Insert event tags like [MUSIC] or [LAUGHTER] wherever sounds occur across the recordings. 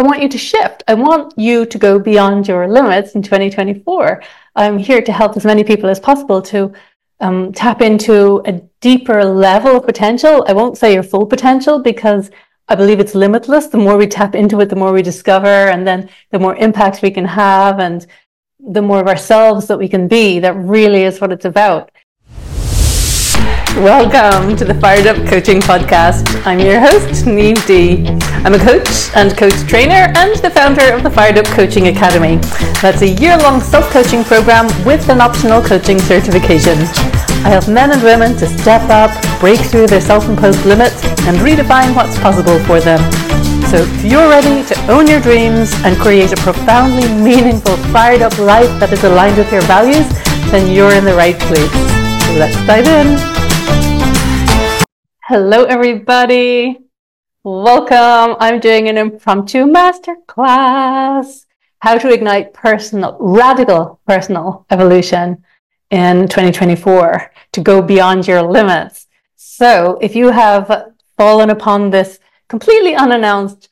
I want you to shift. I want you to go beyond your limits in 2024. I'm here to help as many people as possible to um, tap into a deeper level of potential. I won't say your full potential because I believe it's limitless. The more we tap into it, the more we discover, and then the more impact we can have, and the more of ourselves that we can be. That really is what it's about. Welcome to the Fired Up Coaching Podcast. I'm your host, Niamh Dee. I'm a coach and coach trainer and the founder of the Fired Up Coaching Academy. That's a year long self coaching program with an optional coaching certification. I help men and women to step up, break through their self imposed limits, and redefine what's possible for them. So if you're ready to own your dreams and create a profoundly meaningful, fired up life that is aligned with your values, then you're in the right place. So let's dive in. Hello, everybody. Welcome. I'm doing an impromptu masterclass. How to ignite personal, radical personal evolution in 2024 to go beyond your limits. So if you have fallen upon this completely unannounced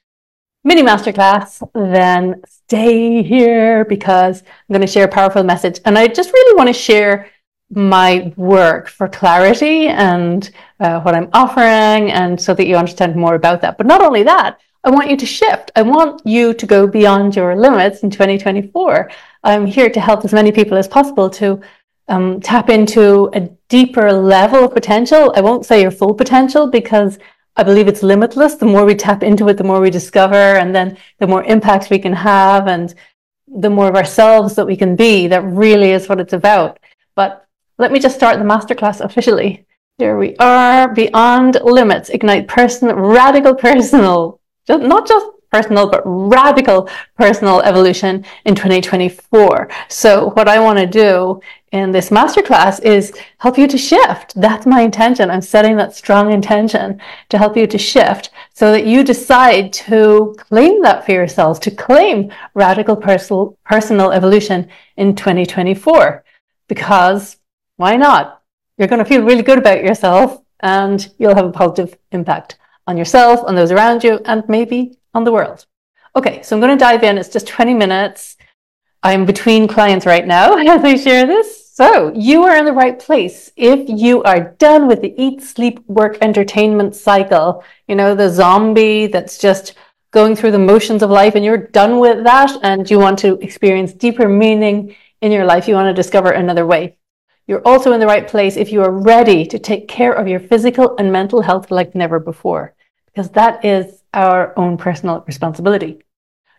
mini masterclass, then stay here because I'm going to share a powerful message. And I just really want to share my work for clarity and uh, what I'm offering, and so that you understand more about that. But not only that, I want you to shift. I want you to go beyond your limits in 2024. I'm here to help as many people as possible to um, tap into a deeper level of potential. I won't say your full potential because I believe it's limitless. The more we tap into it, the more we discover, and then the more impact we can have, and the more of ourselves that we can be. That really is what it's about. But let me just start the masterclass officially. Here we are, beyond limits, ignite personal, radical personal, just, not just personal, but radical personal evolution in 2024. So what I want to do in this masterclass is help you to shift. That's my intention. I'm setting that strong intention to help you to shift so that you decide to claim that for yourselves, to claim radical personal, personal evolution in 2024. Because why not? You're going to feel really good about yourself and you'll have a positive impact on yourself, on those around you, and maybe on the world. Okay, so I'm going to dive in. It's just 20 minutes. I'm between clients right now [LAUGHS] as I share this. So you are in the right place. If you are done with the eat, sleep, work, entertainment cycle, you know, the zombie that's just going through the motions of life and you're done with that and you want to experience deeper meaning in your life, you want to discover another way. You're also in the right place if you are ready to take care of your physical and mental health like never before, because that is our own personal responsibility.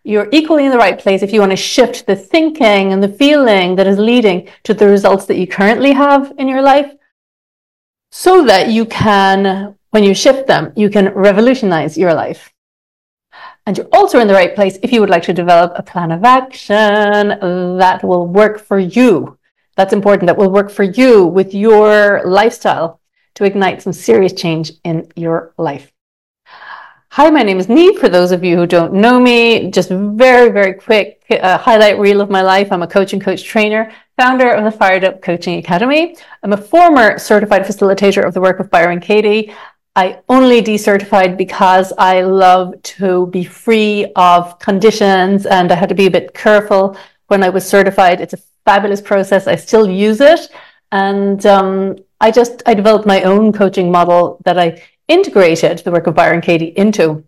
You're equally in the right place if you want to shift the thinking and the feeling that is leading to the results that you currently have in your life so that you can, when you shift them, you can revolutionize your life. And you're also in the right place if you would like to develop a plan of action that will work for you that's important that will work for you with your lifestyle to ignite some serious change in your life. Hi, my name is Niamh. For those of you who don't know me, just very, very quick uh, highlight reel of my life. I'm a coach and coach trainer, founder of the Fired Up Coaching Academy. I'm a former certified facilitator of the work of Byron Katie. I only decertified because I love to be free of conditions and I had to be a bit careful when I was certified. It's a fabulous process. I still use it. And um, I just, I developed my own coaching model that I integrated the work of Byron Katie into.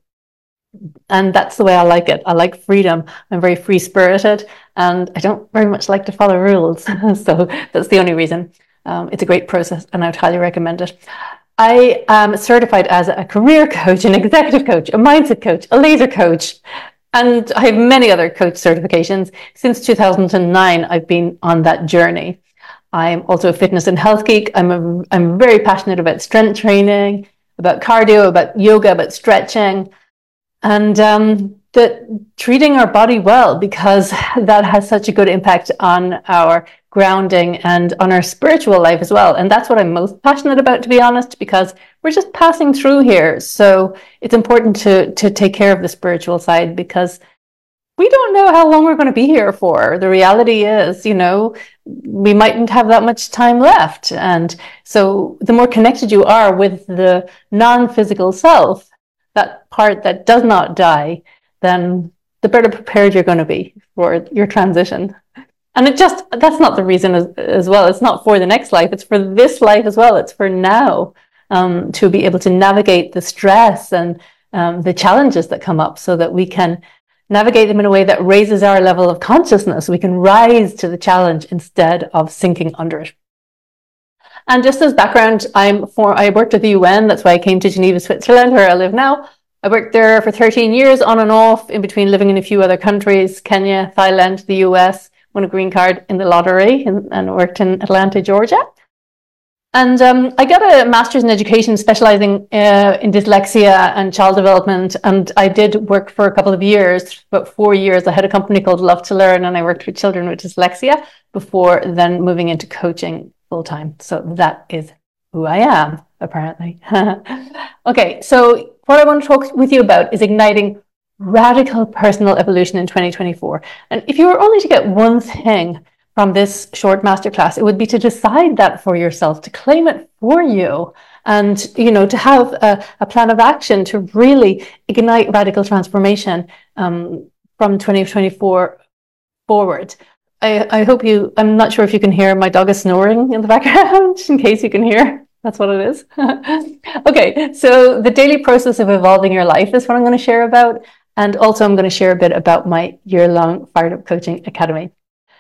And that's the way I like it. I like freedom. I'm very free spirited and I don't very much like to follow rules. [LAUGHS] so that's the only reason. Um, it's a great process and I would highly recommend it. I am certified as a career coach, an executive coach, a mindset coach, a laser coach, and I have many other coach certifications. Since 2009, I've been on that journey. I'm also a fitness and health geek. I'm, a, I'm very passionate about strength training, about cardio, about yoga, about stretching, and um, that treating our body well because [LAUGHS] that has such a good impact on our grounding and on our spiritual life as well. And that's what I'm most passionate about, to be honest, because we're just passing through here. So it's important to, to take care of the spiritual side because we don't know how long we're going to be here for. The reality is, you know, we mightn't have that much time left. And so the more connected you are with the non physical self, that part that does not die, then the better prepared you're going to be for your transition. And it just, that's not the reason as, as well. It's not for the next life. It's for this life as well. It's for now um, to be able to navigate the stress and um, the challenges that come up so that we can navigate them in a way that raises our level of consciousness. We can rise to the challenge instead of sinking under it. And just as background, I'm for, I worked at the UN. That's why I came to Geneva, Switzerland, where I live now. I worked there for 13 years on and off in between living in a few other countries, Kenya, Thailand, the US, won a green card in the lottery and, and worked in Atlanta, Georgia. And um, I got a master's in education specializing uh, in dyslexia and child development. And I did work for a couple of years, about four years. I had a company called Love to Learn and I worked with children with dyslexia before then moving into coaching full time. So that is who I am, apparently. [LAUGHS] okay, so what I want to talk with you about is igniting radical personal evolution in 2024. And if you were only to get one thing from this short masterclass, it would be to decide that for yourself, to claim it for you, and you know to have a, a plan of action to really ignite radical transformation um, from 2024 forward. I, I hope you, I'm not sure if you can hear my dog is snoring in the background, [LAUGHS] in case you can hear. That's what it is. [LAUGHS] okay, so the daily process of evolving your life is what I'm going to share about. And also, I'm going to share a bit about my year long Fired Up Coaching Academy.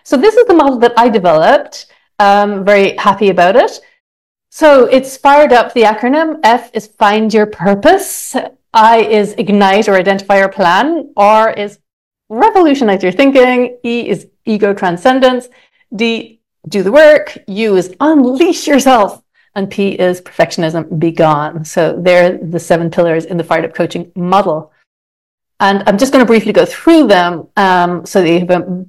So, this is the model that I developed. I'm very happy about it. So, it's Fired Up, the acronym. F is Find Your Purpose. I is Ignite or Identify Your Plan. R is Revolutionize Your Thinking. E is ego transcendence. D, do the work. U is unleash yourself. And P is perfectionism, be gone. So they're the seven pillars in the fired up coaching model. And I'm just going to briefly go through them um, so that you have a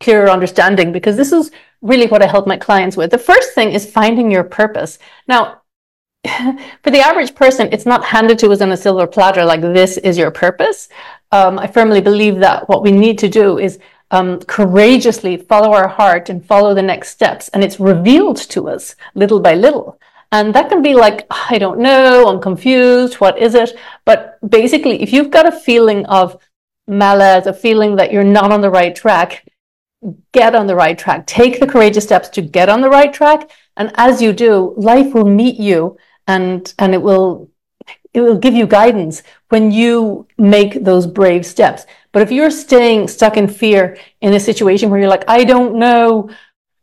clearer understanding because this is really what I help my clients with. The first thing is finding your purpose. Now, [LAUGHS] for the average person, it's not handed to us on a silver platter like this is your purpose. Um, I firmly believe that what we need to do is um, courageously follow our heart and follow the next steps. And it's revealed to us little by little. And that can be like, I don't know, I'm confused, what is it? But basically, if you've got a feeling of malaise, a feeling that you're not on the right track, get on the right track. Take the courageous steps to get on the right track. And as you do, life will meet you and, and it will it will give you guidance when you make those brave steps. But if you're staying stuck in fear in a situation where you're like, I don't know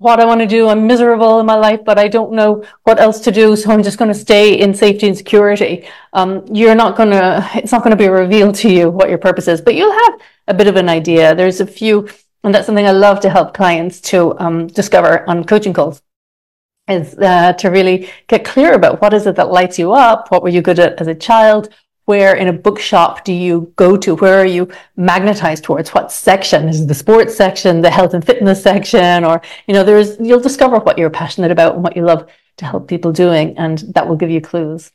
what I want to do, I'm miserable in my life, but I don't know what else to do, so I'm just going to stay in safety and security. Um, you're not going to, it's not going to be revealed to you what your purpose is, but you'll have a bit of an idea. There's a few, and that's something I love to help clients to um, discover on coaching calls is uh, to really get clear about what is it that lights you up? What were you good at as a child? Where in a bookshop do you go to? Where are you magnetized towards? What section is the sports section, the health and fitness section, or you know, there's you'll discover what you're passionate about and what you love to help people doing, and that will give you clues.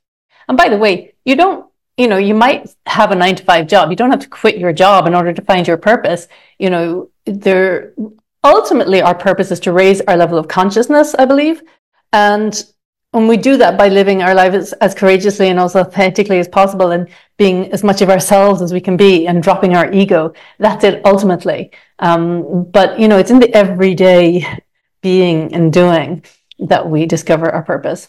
And by the way, you don't, you know, you might have a nine to five job. You don't have to quit your job in order to find your purpose. You know, there ultimately our purpose is to raise our level of consciousness, I believe, and when we do that by living our lives as courageously and as authentically as possible and being as much of ourselves as we can be and dropping our ego, that's it ultimately. Um, but, you know, it's in the everyday being and doing that we discover our purpose.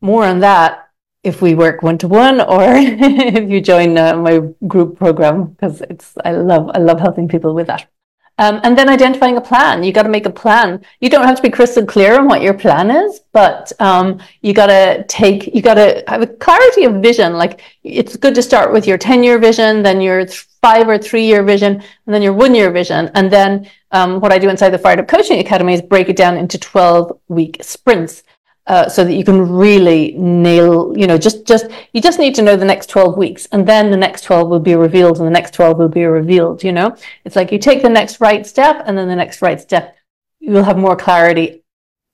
More on that if we work one to one or [LAUGHS] if you join uh, my group program because it's I love I love helping people with that. Um, and then identifying a plan. You got to make a plan. You don't have to be crystal clear on what your plan is, but um, you got to take, you got to have a clarity of vision. Like it's good to start with your 10 year vision, then your five or three year vision, and then your one year vision. And then um, what I do inside the Fired Up Coaching Academy is break it down into 12 week sprints. Uh, so that you can really nail, you know, just, just, you just need to know the next 12 weeks and then the next 12 will be revealed and the next 12 will be revealed, you know, it's like you take the next right step and then the next right step, you'll have more clarity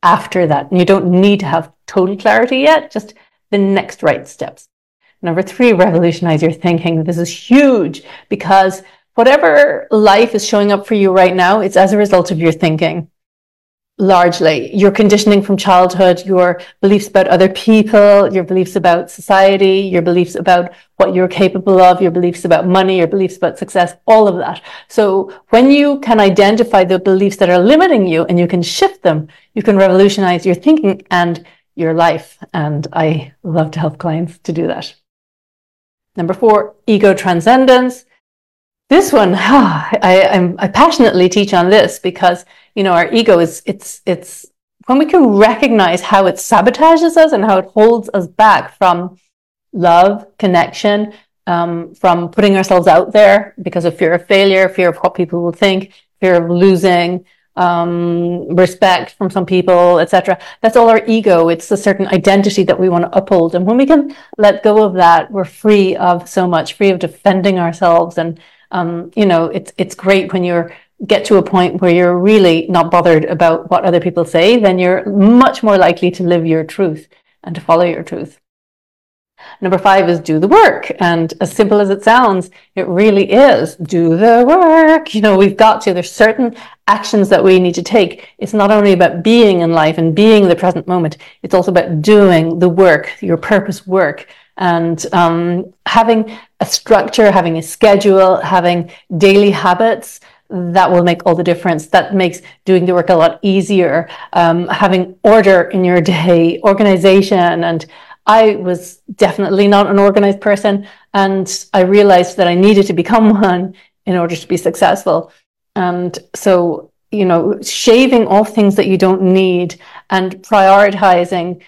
after that. And you don't need to have total clarity yet, just the next right steps. Number three, revolutionize your thinking. This is huge because whatever life is showing up for you right now, it's as a result of your thinking. Largely your conditioning from childhood, your beliefs about other people, your beliefs about society, your beliefs about what you're capable of, your beliefs about money, your beliefs about success, all of that. So when you can identify the beliefs that are limiting you and you can shift them, you can revolutionize your thinking and your life. And I love to help clients to do that. Number four, ego transcendence. This one, [SIGHS] I, I'm, I passionately teach on this because you know, our ego is, it's, it's, when we can recognize how it sabotages us and how it holds us back from love, connection, um, from putting ourselves out there because of fear of failure, fear of what people will think, fear of losing, um, respect from some people, etc. That's all our ego. It's a certain identity that we want to uphold. And when we can let go of that, we're free of so much, free of defending ourselves. And, um, you know, it's, it's great when you're get to a point where you're really not bothered about what other people say, then you're much more likely to live your truth and to follow your truth. Number five is do the work. And as simple as it sounds, it really is do the work. You know, we've got to, there's certain actions that we need to take. It's not only about being in life and being the present moment. It's also about doing the work, your purpose work and um, having a structure, having a schedule, having daily habits that will make all the difference. That makes doing the work a lot easier. Um, having order in your day, organization. And I was definitely not an organized person. And I realized that I needed to become [LAUGHS] one in order to be successful. And so, you know, shaving off things that you don't need and prioritizing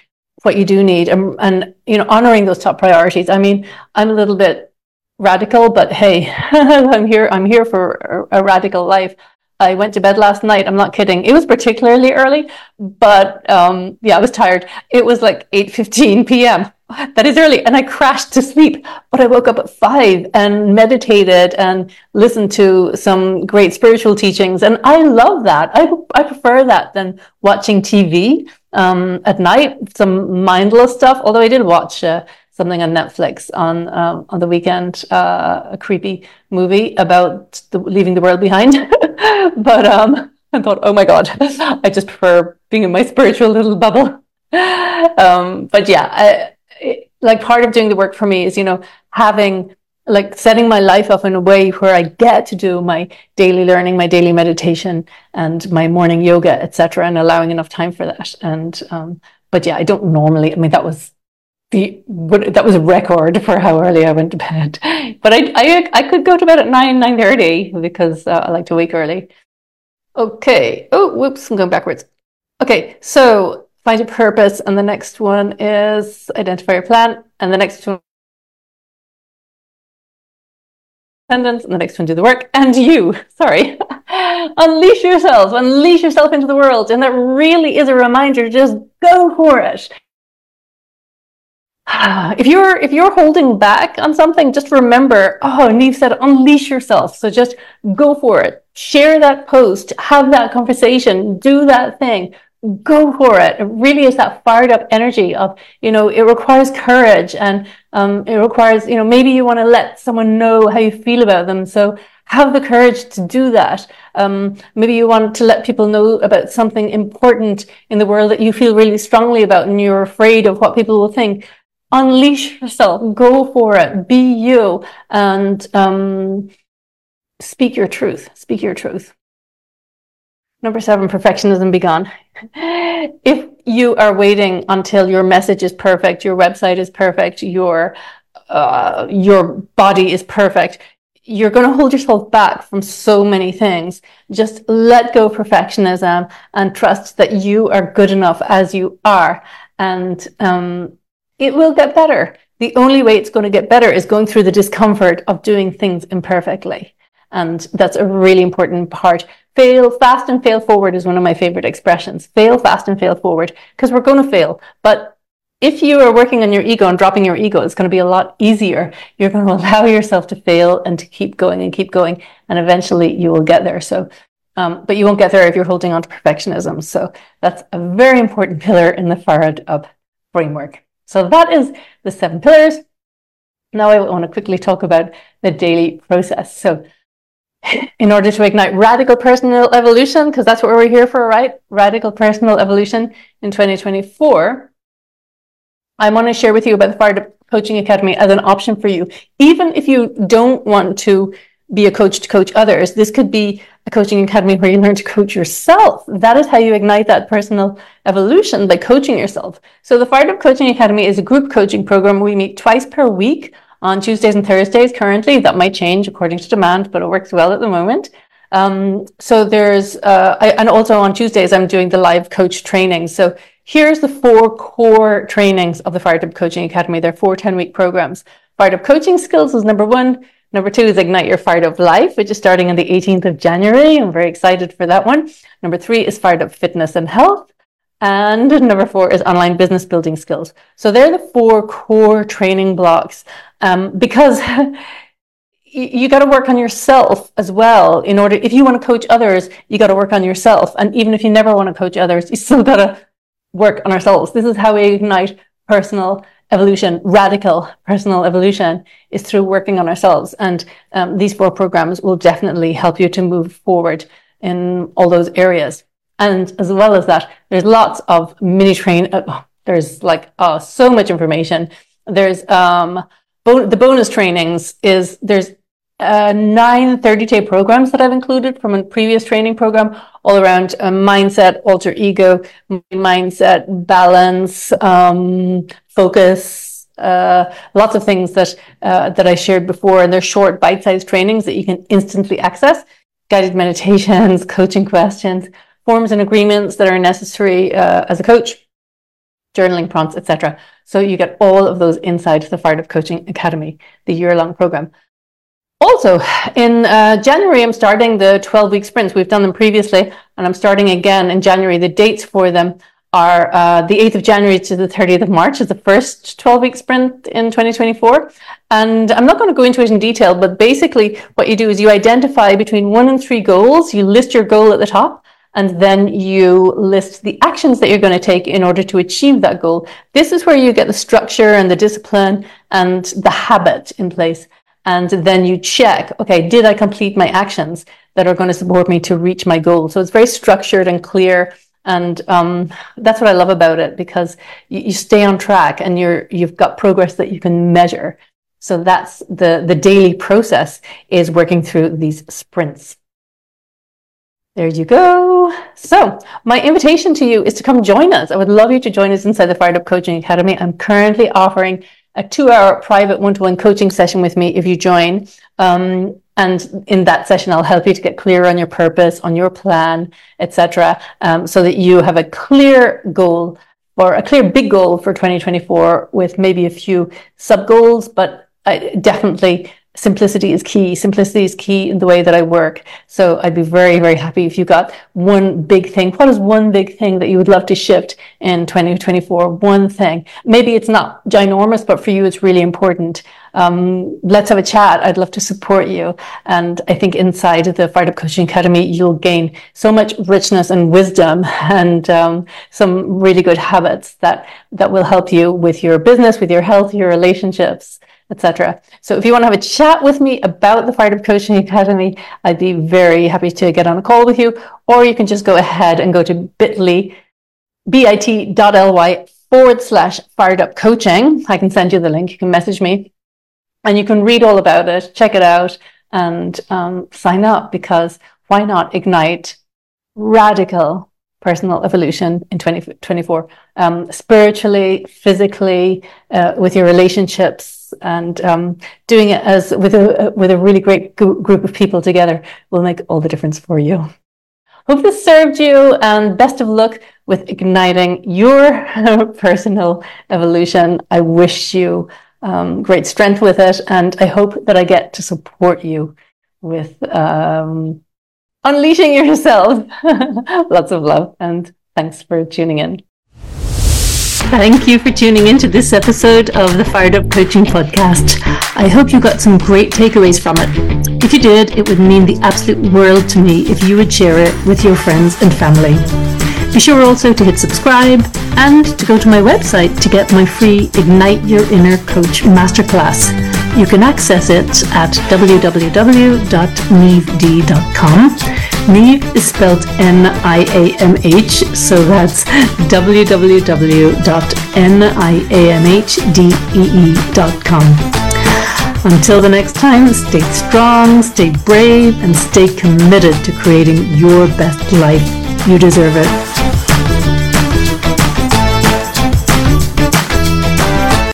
what you do need and, and you know, honoring those top priorities. I mean, I'm a little bit radical, but hey, [LAUGHS] I'm here. I'm here for a, radical life. I went to bed last night. I'm not kidding. It was particularly early, but um, yeah, I was tired. It was like 8:15 p.m. That is early, and I crashed to sleep. But I woke up at five and meditated and listened to some great spiritual teachings, and I love that. I I prefer that than watching TV um, at night. Some mindless stuff. Although I did watch. Uh, something on Netflix on um, on the weekend, uh, a creepy movie about the, leaving the world behind. [LAUGHS] but um, I thought, oh my god, [LAUGHS] I just prefer being in my spiritual little bubble. [LAUGHS] um, but yeah, I, it, like part of doing the work for me is you know having like setting my life up in a way where I get to do my daily learning, my daily meditation, and my morning yoga, etc., and allowing enough time for that. And um, but yeah, I don't normally. I mean, that was the that was a record [LAUGHS] for how early I went to bed. But I I, I could go to bed at nine nine thirty because uh, I like to wake early. Okay. Oh, whoops! I'm going backwards. Okay, so find a purpose, and the next one is identify your plan, and the next one and the next one do the work, and you, [LAUGHS] sorry, [LAUGHS] unleash yourself, unleash yourself into the world. And that really is a reminder just go for it. [SIGHS] if you're if you're holding back on something, just remember, oh, Niamh said unleash yourself. So just go for it. Share that post, have that conversation, do that thing, go for it. It really is that fired up energy of, you know, it requires courage and um, it requires, you know, maybe you want to let someone know how you feel about them. So have the courage to do that. Um, maybe you want to let people know about something important in the world that you feel really strongly about and you're afraid of what people will think unleash yourself, go for it, be you, and um, speak your truth. Speak your truth. Number seven, perfectionism be gone. if you are waiting until your message is perfect, your website is perfect, your uh, your body is perfect, you're going to hold yourself back from so many things. Just let go perfectionism and trust that you are good enough as you are. And um, it will get better. The only way it's going to get better is going through the discomfort of doing things imperfectly. And that's a really important part. Fail fast and fail forward is one of my favorite expressions. Fail fast and fail forward because we're going to fail. But if you are working on your ego and dropping your ego, it's going to be a lot easier. You're going [LAUGHS] to allow yourself to fail and to keep going and keep going. And eventually you will get there. So, um, but you won't get there if you're holding on to perfectionism. So that's a very important [LAUGHS] pillar in the Fired Up framework. So that is the seven pillars. Now I want to quickly talk about the daily process. So in order to ignite radical personal evolution, because that's what we're here for, right? Radical personal evolution in 2024. I want to share with you about the Fired Up Coaching Academy as an option for you. Even if you don't want to be a coach to coach others, this could be a coaching academy where you learn to coach yourself. That is how you ignite that personal evolution by coaching yourself. So the Fired Up Coaching Academy is a group coaching program. We meet twice per week on Tuesdays and Thursdays currently. That might change according to demand, but it works well at the moment. Um, so there's, uh, I, and also on Tuesdays, I'm doing the live coach training. So here's the four core trainings of the Fired Up Coaching Academy. They're four 10 week programs. Fired Up Coaching Skills is number one. Number two is Ignite Your Fired Up Life, which is starting on the 18th of January. I'm very excited for that one. Number three is Fired Up Fitness and Health. And number four is online business building skills. So they're the four core training blocks um, because [LAUGHS] you got to work on yourself as well in order if you want to coach others you got to work on yourself. And even if you never want to coach others you still got to work on ourselves. This is how we ignite personal evolution radical personal evolution is through working on ourselves. And um, these four programs will definitely help you to move forward in all those areas. And as well as that there's lots of mini train uh, there's like oh, so much information. There's um, the bonus trainings is there's uh, nine 30 day programs that I've included from a previous training program all around uh, mindset, alter ego, mindset, balance, um, focus, uh, lots of things that, uh, that I shared before. And they're short bite sized trainings that you can instantly access, guided meditations, [LAUGHS] coaching questions, forms and agreements that are necessary uh, as a coach, journaling prompts, etc. So you get all of those inside the Fired Up Coaching Academy, the year long program. Also, in uh, January, I'm starting the 12 week sprints. We've done them previously, and I'm starting again in January. The dates for them are uh, the 8th of January to the 30th of March is the first 12 week sprint in 2024. And I'm not going to go into it in detail, but basically what you do is you identify between one and three goals. You list your goal at the top and then you list the actions that you're going to take in order to achieve that goal. This is where you get the structure and the discipline and the habit in place. And then you check, okay, did I complete my actions that are going to support me to reach my goal? So it's very structured and clear. And um, that's what I love about it because you, you stay on track and you're, you've got progress that you can measure. So that's the, the daily process is working through these sprints. There you go. So my invitation to you is to come join us. I would love you to join us inside the Fired Up Coaching Academy. I'm currently offering a two hour private one to one coaching session with me if you join. Um, and in that session, I'll help you to get clear on your purpose, on your plan, etc., um, so that you have a clear goal or a clear big goal for 2024 with maybe a few sub goals, but definitely simplicity is key. Simplicity is key in the way that I work. So I'd be very, very happy if you got one big thing. What is one big thing that you would love to shift in 2024? One thing. Maybe it's not ginormous, but for you, it's really important. Um, let's have a chat. I'd love to support you. And I think inside the Fired Up Coaching Academy, you'll gain so much richness and wisdom and um, some really good habits that, that will help you with your business, with your health, your relationships etc. So if you want to have a chat with me about the Fired Up Coaching Academy, I'd be very happy to get on a call with you, or you can just go ahead and go to bit.ly, bit.ly forward slash fired up coaching. I can send you the link. You can message me and you can read all about it, check it out and um, sign up because why not ignite radical personal evolution in 2024 um, spiritually physically uh, with your relationships and um, doing it as with a with a really great group of people together will make all the difference for you. Hope this served you, and best of luck with igniting your [LAUGHS] personal evolution. I wish you um, great strength with it, and I hope that I get to support you with um, unleashing yourself. [LAUGHS] Lots of love, and thanks for tuning in. Thank you for tuning in to this episode of the Fired Up Coaching Podcast. I hope you got some great takeaways from it. If you did, it would mean the absolute world to me if you would share it with your friends and family. Be sure also to hit subscribe and to go to my website to get my free Ignite Your Inner Coach Masterclass You can access it at www.niamh.com. Niamh is spelled N-I-A-M-H, so that's www.niamhdee.com. Until the next time, stay strong, stay brave, and stay committed to creating your best life. You deserve it.